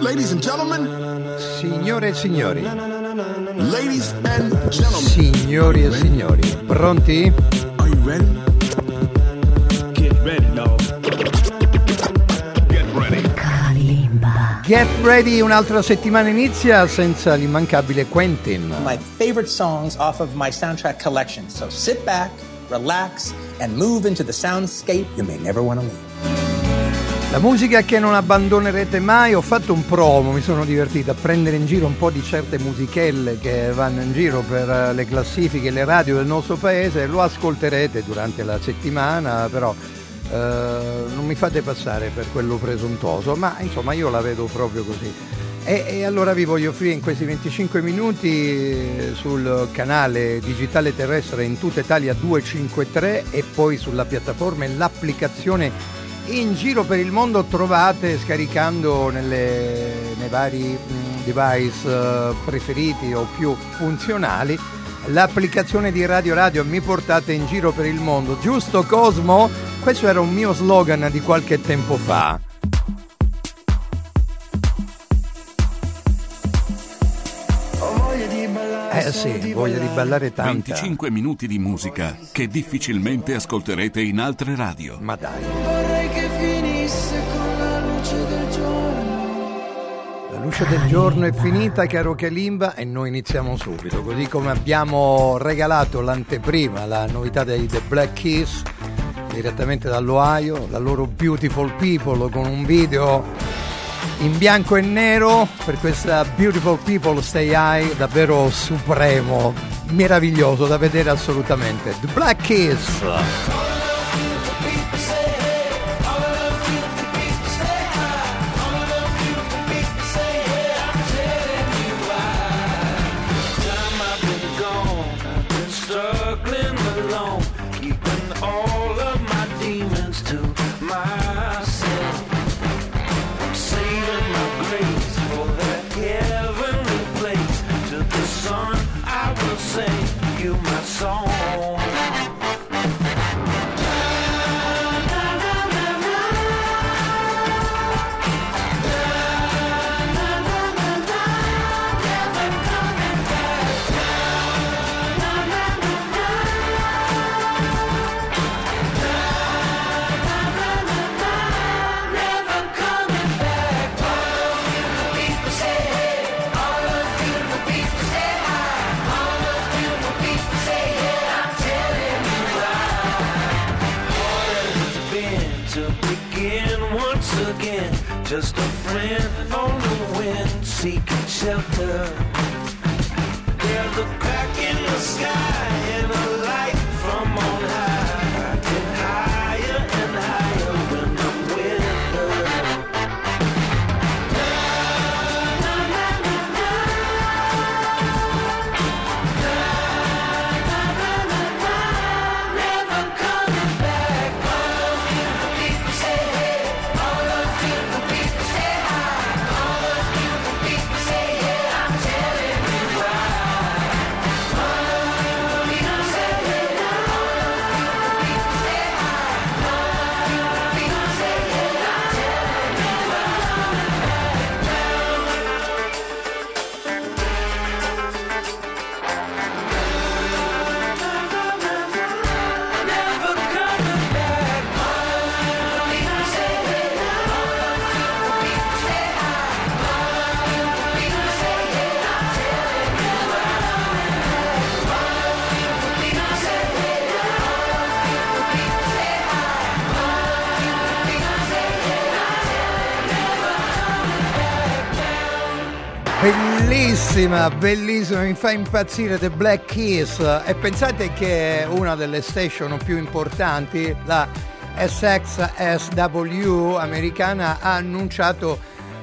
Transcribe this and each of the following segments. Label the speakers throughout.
Speaker 1: Ladies and gentlemen.
Speaker 2: Signore e signori.
Speaker 1: Ladies and gentlemen.
Speaker 2: Signori e signori. Pronti?
Speaker 1: Are you ready?
Speaker 3: Get ready, y'all.
Speaker 1: Get ready.
Speaker 2: Get ready, un'altra settimana inizia senza l'immancabile Quentin.
Speaker 4: my favorite songs off of my soundtrack collection. So sit back, relax, and move into the soundscape you may never want to leave.
Speaker 2: La musica che non abbandonerete mai, ho fatto un promo, mi sono divertito a prendere in giro un po' di certe musichelle che vanno in giro per eh, le classifiche, le radio del nostro paese, lo ascolterete durante la settimana, però eh, non mi fate passare per quello presuntuoso, ma insomma io la vedo proprio così. E, e allora vi voglio offrire in questi 25 minuti eh, sul canale digitale terrestre in tutta Italia 253 e poi sulla piattaforma e l'applicazione in giro per il mondo trovate scaricando nelle- nei vari mm, device eh, preferiti o più funzionali l'applicazione di Radio Radio mi portate in giro per il mondo giusto Cosmo? questo era un mio slogan di qualche tempo fa eh sì, voglia di ballare tanta
Speaker 5: 25 minuti di musica che difficilmente ascolterete in altre radio.
Speaker 2: ma dai
Speaker 6: Vorrei che finisse con la luce del giorno.
Speaker 2: La luce del giorno è finita, caro Kalimba, e noi iniziamo subito. Così come abbiamo regalato l'anteprima, la novità dei The Black Keys, direttamente dall'Ohio, la loro Beautiful People, con un video in bianco e nero per questa Beautiful People Stay High, davvero supremo, meraviglioso da vedere assolutamente. The Black Keys.
Speaker 6: There's a crack in the sky
Speaker 2: Bellissima, bellissima, mi fa impazzire The Black Keys. E pensate che una delle station più importanti, la SXSW americana, ha annunciato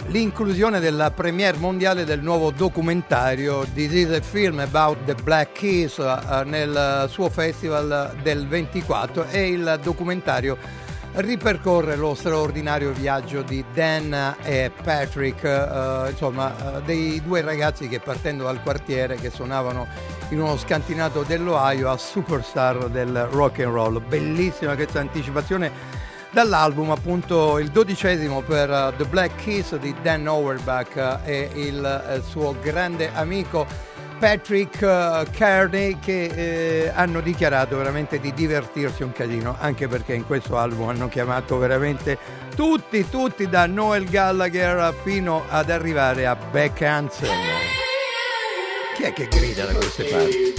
Speaker 2: l'inclusione della premiere mondiale del nuovo documentario This is a film about the Black Keys eh, nel suo festival del 24 e il documentario ripercorre lo straordinario viaggio di Dan e Patrick, eh, insomma, eh, dei due ragazzi che partendo dal quartiere che suonavano in uno scantinato dell'Ohio a superstar del rock and roll. Bellissima questa anticipazione dall'album appunto il dodicesimo per uh, The Black Keys di Dan Auerbach uh, e il uh, suo grande amico Patrick uh, Kearney che eh, hanno dichiarato veramente di divertirsi un casino anche perché in questo album hanno chiamato veramente tutti tutti da Noel Gallagher fino ad arrivare a Beck Hansen chi è che grida da queste parti?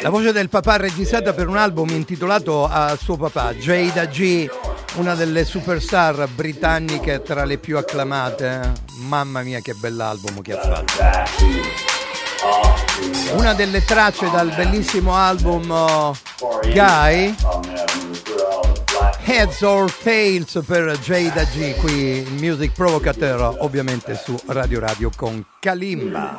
Speaker 2: La voce del papà registrata per un album intitolato a suo papà, Jada G, una delle superstar britanniche tra le più acclamate. Mamma mia che bell'album che ha fatto. Una delle tracce dal bellissimo album uh, Guy, Heads or Tails per Jada G, qui in Music Provocateur, ovviamente su Radio Radio con Kalimba.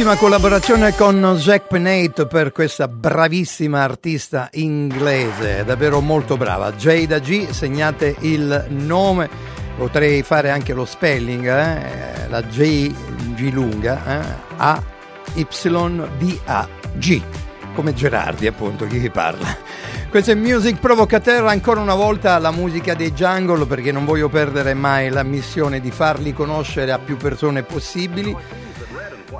Speaker 2: Grandissima collaborazione con Jack Penate per questa bravissima artista inglese, davvero molto brava. Jada G, segnate il nome, potrei fare anche lo spelling, eh? la J G lunga, eh? A Y D A G, come Gerardi appunto, chi vi parla. Questo è Music Provocateur, ancora una volta la musica dei Jungle perché non voglio perdere mai la missione di farli conoscere a più persone possibili.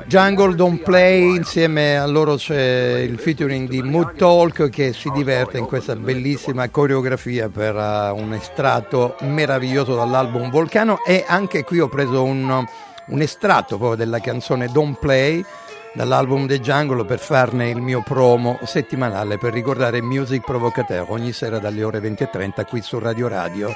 Speaker 2: Jungle Don't Play, insieme a loro c'è il featuring di Mood Talk che si diverte in questa bellissima coreografia per uh, un estratto meraviglioso dall'album Volcano e anche qui ho preso un, un estratto proprio della canzone Don't Play dall'album The Jungle per farne il mio promo settimanale per ricordare Music Provocateur ogni sera dalle ore 20.30 qui su Radio Radio.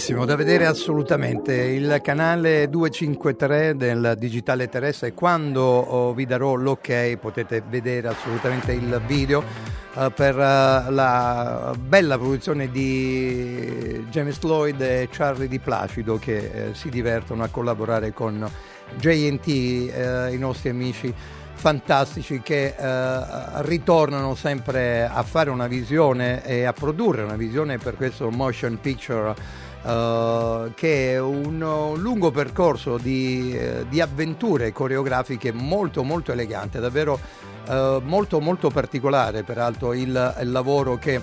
Speaker 2: Bellissimo da vedere assolutamente. Il canale 253 del digitale terrestre quando oh, vi darò l'ok potete vedere assolutamente il video eh, per eh, la bella produzione di James Lloyd e Charlie Di Placido che eh, si divertono a collaborare con eh, i nostri amici fantastici che eh, ritornano sempre a fare una visione e a produrre una visione per questo motion picture eh, che è un, un lungo percorso di, eh, di avventure coreografiche molto molto elegante, davvero eh, molto molto particolare peraltro il, il lavoro che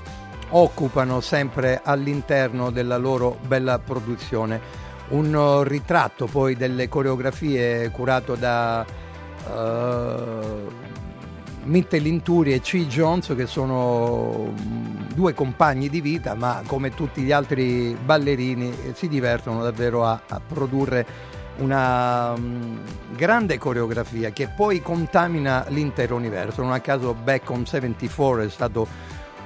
Speaker 2: occupano sempre all'interno della loro bella produzione. Un uh, ritratto poi delle coreografie curato da uh, Mitte Linturi e C. Jones che sono mm, due compagni di vita ma come tutti gli altri ballerini eh, si divertono davvero a, a produrre una um, grande coreografia che poi contamina l'intero universo. Non a caso Back on 74 è stato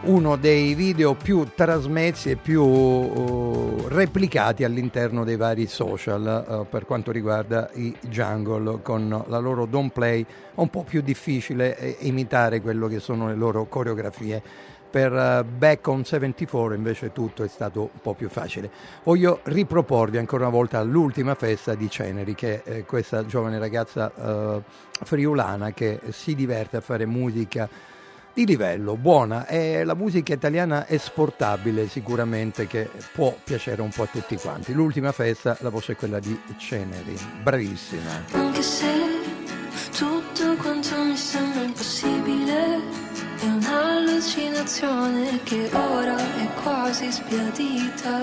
Speaker 2: uno dei video più trasmessi e più uh, replicati all'interno dei vari social uh, per quanto riguarda i jungle con la loro don't play un po' più difficile eh, imitare quello che sono le loro coreografie. Per uh, Back on 74 invece tutto è stato un po' più facile. Voglio riproporvi ancora una volta l'ultima festa di Ceneri che è questa giovane ragazza uh, friulana che si diverte a fare musica di livello, buona e la musica italiana esportabile sicuramente che può piacere un po' a tutti quanti. L'ultima festa, la voce è quella di Ceneri, bravissima.
Speaker 7: Anche se tutto quanto mi sembra impossibile è un'allucinazione che ora è quasi sbiadita,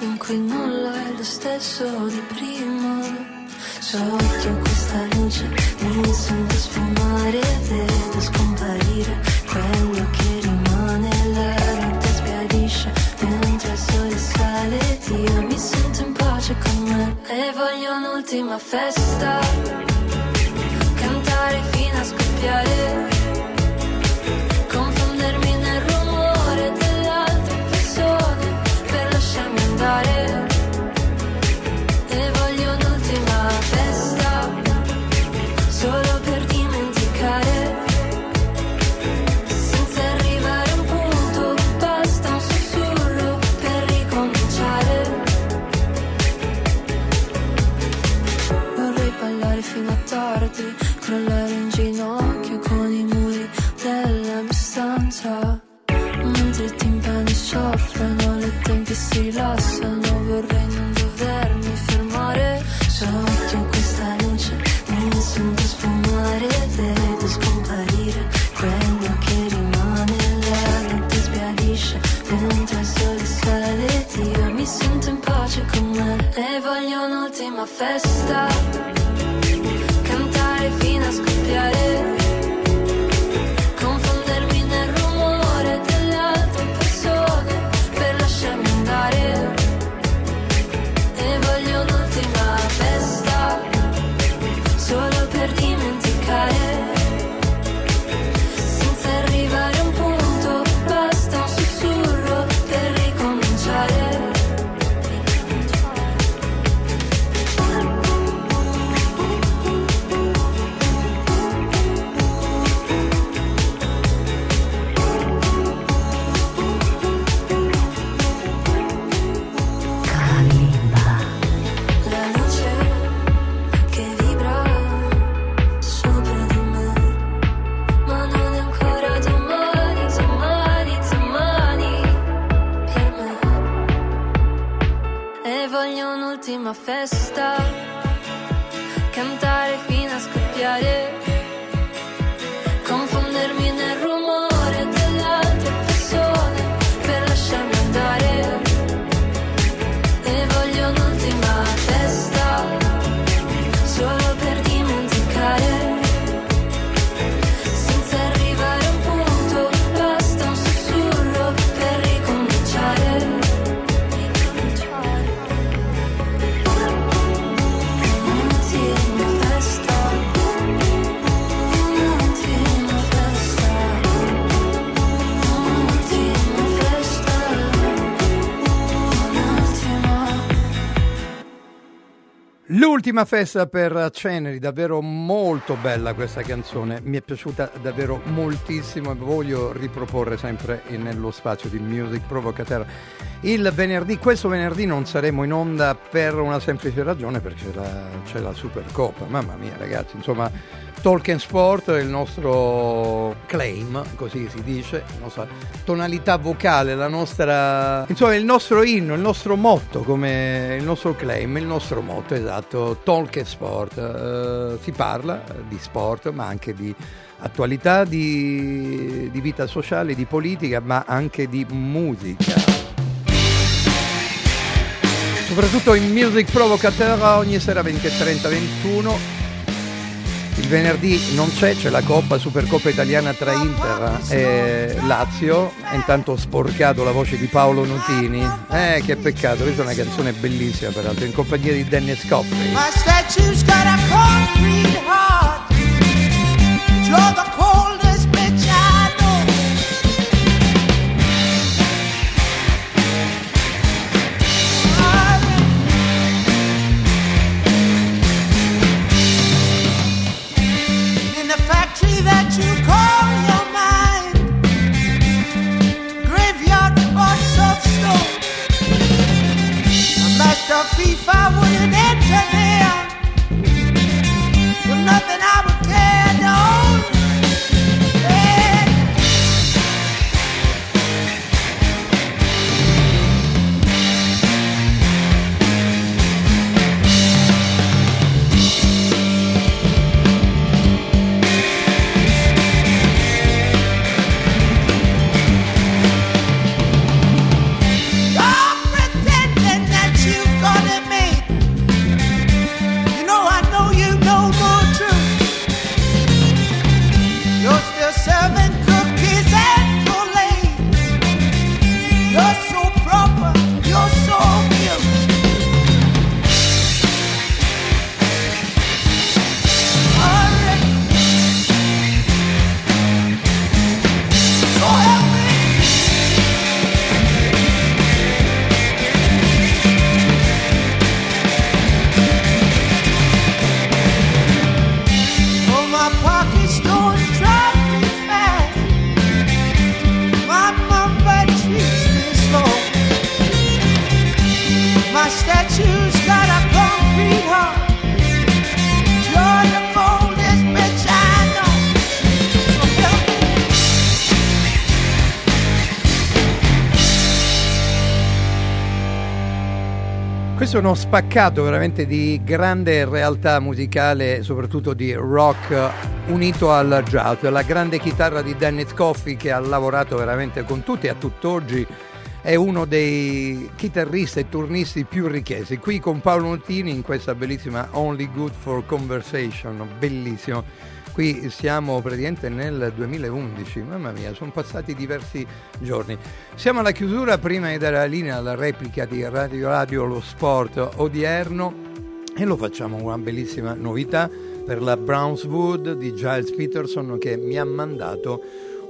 Speaker 7: in cui nulla è lo stesso di prima. Sotto questa luce mi sento sfumare, vedo scomparire quello che rimane, la notte sbiadisce mentre il sole sale, io mi sento in pace con me e voglio un'ultima festa, cantare fino a scoppiare. E voglio un'ultima festa, cantare fino a scoppiare,
Speaker 2: L'ultima festa per Ceneri, davvero molto bella questa canzone, mi è piaciuta davvero moltissimo e voglio riproporre sempre nello spazio di Music Provocateur. Il venerdì, questo venerdì non saremo in onda per una semplice ragione perché c'è la, c'è la Supercoppa, mamma mia ragazzi, insomma and Sport è il nostro claim, così si dice, la nostra tonalità vocale, la nostra, insomma il nostro inno, il nostro motto, come il nostro claim, il nostro motto, esatto, Talk and Sport. Eh, si parla di sport, ma anche di attualità, di, di vita sociale, di politica, ma anche di musica. Soprattutto in Music Provocateur ogni sera 20.30 21 il venerdì non c'è, c'è la Coppa, Supercoppa italiana tra Inter e Lazio. Intanto ho sporcato la voce di Paolo Nutini. Eh, che peccato, questa è una canzone bellissima peraltro, in compagnia di Dennis Coffey. Questo uno spaccato veramente di grande realtà musicale, soprattutto di rock unito al jazz. La grande chitarra di Dennis Coffey che ha lavorato veramente con tutti e a tutt'oggi è uno dei chitarristi e turnisti più richiesti. Qui con Paolo Nutini in questa bellissima Only Good for Conversation, bellissimo. Qui siamo praticamente nel 2011, mamma mia, sono passati diversi giorni. Siamo alla chiusura, prima di dare la linea alla replica di Radio Radio Lo Sport odierno e lo facciamo con una bellissima novità per la Brownswood di Giles Peterson che mi ha mandato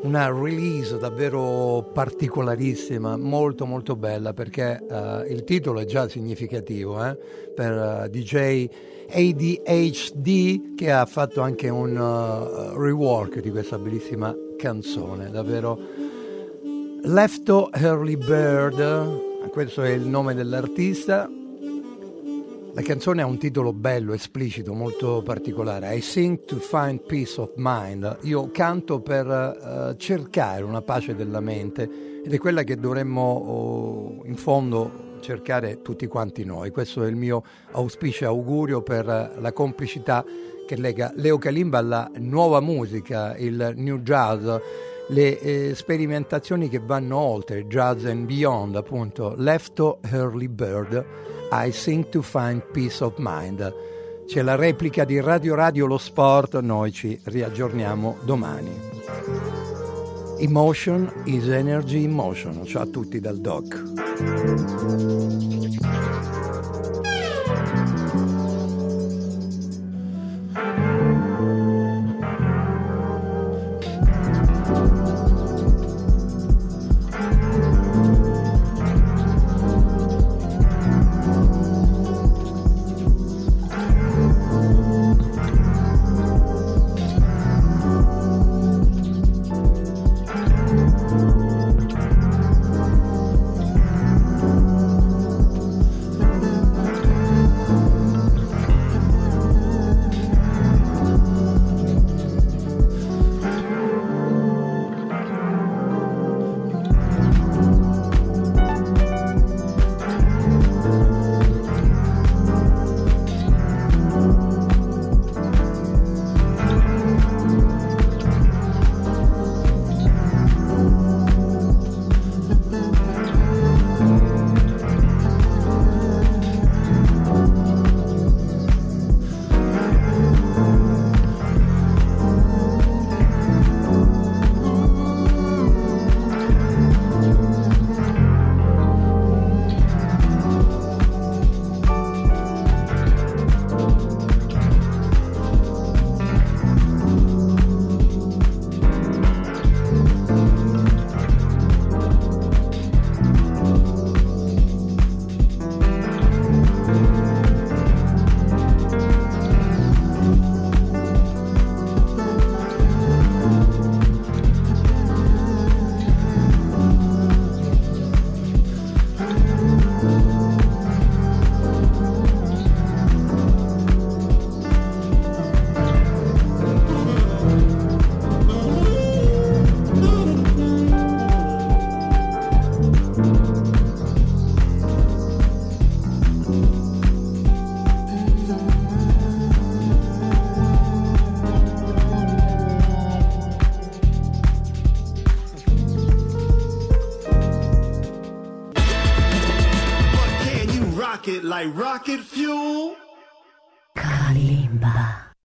Speaker 2: una release davvero particolarissima, molto molto bella perché eh, il titolo è già significativo eh, per eh, DJ ADHD che ha fatto anche un eh, rework di questa bellissima canzone, davvero Lefto Early Bird, questo è il nome dell'artista. La canzone ha un titolo bello, esplicito, molto particolare. I sing to find peace of mind. Io canto per eh, cercare una pace della mente ed è quella che dovremmo oh, in fondo cercare tutti quanti noi. Questo è il mio auspicio e augurio per la complicità che lega Leo Kalimba alla nuova musica, il new jazz, le eh, sperimentazioni che vanno oltre, jazz and beyond, appunto, Lefto Early Bird, I Sing to Find Peace of Mind. C'è la replica di Radio Radio Lo Sport, noi ci riaggiorniamo domani. Emotion is energy in motion. Ciao a tutti dal Doc.